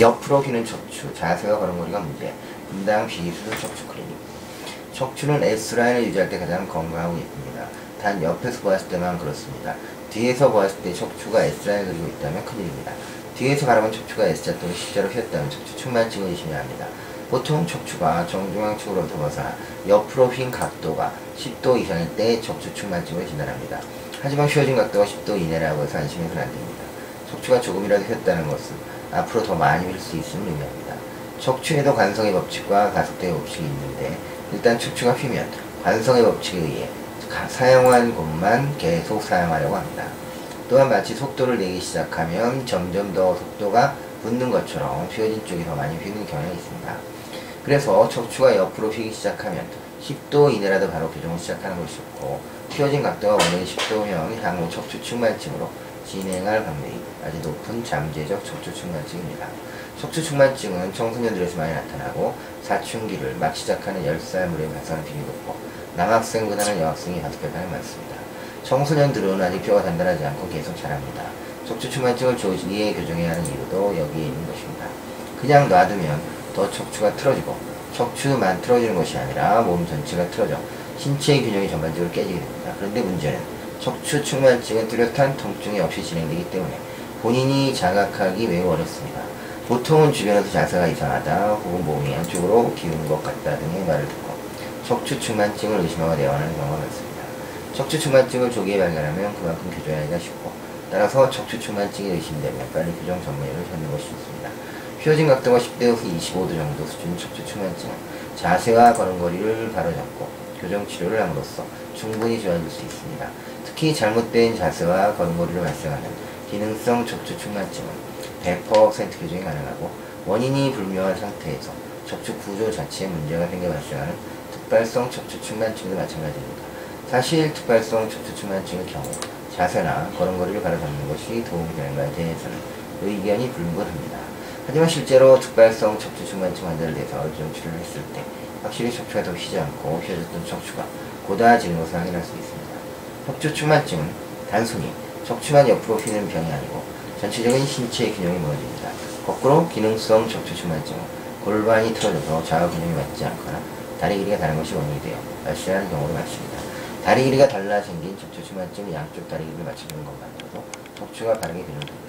옆으로 휘는 척추, 자세와 걸음걸이가 문제, 분당 비수술 척추 클리닉. 척추는 S라인을 유지할 때 가장 건강하고 예쁩니다. 단 옆에서 보았을 때만 그렇습니다. 뒤에서 보았을 때 척추가 S라인을 그리고 있다면 큰일입니다. 뒤에서 바라본 척추가 S자 또는 C자로 휘었다면 척추 측만증을 의심해야 합니다. 보통 척추가 정중앙축으로부터 벗어나 옆으로 휜 각도가 10도 이상일 때 척추 측만증을 진단합니다. 하지만 휘어진 각도가 10도 이내라고 해서 안심해서는 안 됩니다. 척추가 조금이라도 휘었다는 것은 앞으로 더 많이 휠수 있음을 의미합니다. 척추에도 관성의 법칙과 가속도의 법칙이 있는데 일단 척추가 휘면 관성의 법칙에 의해 가- 사용한 곳만 계속 사용하려고 합니다. 또한 마치 속도를 내기 시작하면 점점 더 속도가 붙는 것처럼 휘어진 쪽이 더 많이 휘는 경향이 있습니다. 그래서 척추가 옆으로 휘기 시작하면 10도 이내라도 바로 교정을 시작하는 것이 좋고 휘어진 각도가 원래 10도면 향후 척추 측만증으로 진행할 확률이 아주 높은 잠재적 척추 측만증입니다. 척추 측만증은 청소년들에서 많이 나타나고 사춘기를 막 시작하는 10살 무렵에 발생하는 비율이 높고 남학생보다는 여학생이 다섯 배 가량 많습니다. 청소년들은 아직 뼈가 단단하지 않고 계속 자랍니다. 척추 측만증을 조기에 교정해야 하는 이유도 여기에 있는 것입니다. 그냥 놔두면 더 척추가 틀어지고 척추만 틀어지는 것이 아니라 몸 전체가 틀어져 신체의 균형이 전반적으로 깨지게 됩니다. 그런데 문제는 척추 측만증은 뚜렷한 통증이 없이 진행되기 때문에 본인이 자각하기 매우 어렵습니다. 보통은 주변에서 자세가 이상하다 혹은 몸이 한쪽으로 기우는 것 같다 등의 말을 듣고 척추 측만증을 의심하고 대화하는 경우가 많습니다. 척추 측만증을 조기에 발견하면 그만큼 교정하기가 쉽고 따라서 척추 측만증이 의심되면 빨리 교정 전문의를 찾는 것이 좋습니다. 휘어진 각도가 10대에서 25도 정도 수준의 척추 측만증은 자세와 걸음걸이를 바로잡고 교정 치료를 함으로써 충분히 좋아질 수 있습니다. 특히 잘못된 자세와 걸음걸이로 발생하는 기능성 척추 측만증은 100% 교정이 가능하고 원인이 불명한 상태에서 척추 구조 자체에 문제가 생겨 발생하는 특발성 척추 측만증도 마찬가지입니다. 사실 특발성 척추 측만증의 경우 자세나 걸음걸이를 바로잡는 것이 도움이 되는가에 대해서는 의견이 불문합니다. 하지만 실제로 특발성 측만증 환자를 대해서 교정 치료를 했을 때 확실히 척추가 더 휘지 않고 휘어졌던 척추가 곧아지는 것을 확인할 수 있습니다. 척추 측만증은 단순히 척추만 옆으로 휘는 병이 아니고 전체적인 신체의 균형이 무너집니다. 거꾸로 기능성 척추 측만증은 골반이 틀어져서 좌우 균형이 맞지 않거나 다리 길이가 다른 것이 원인이 되어 발생하는 경우도 많습니다. 다리 길이가 달라 생긴 척추 측만증은 양쪽 다리 길이를 맞추는 것만으로도 척추가 바르게 균형됩니다.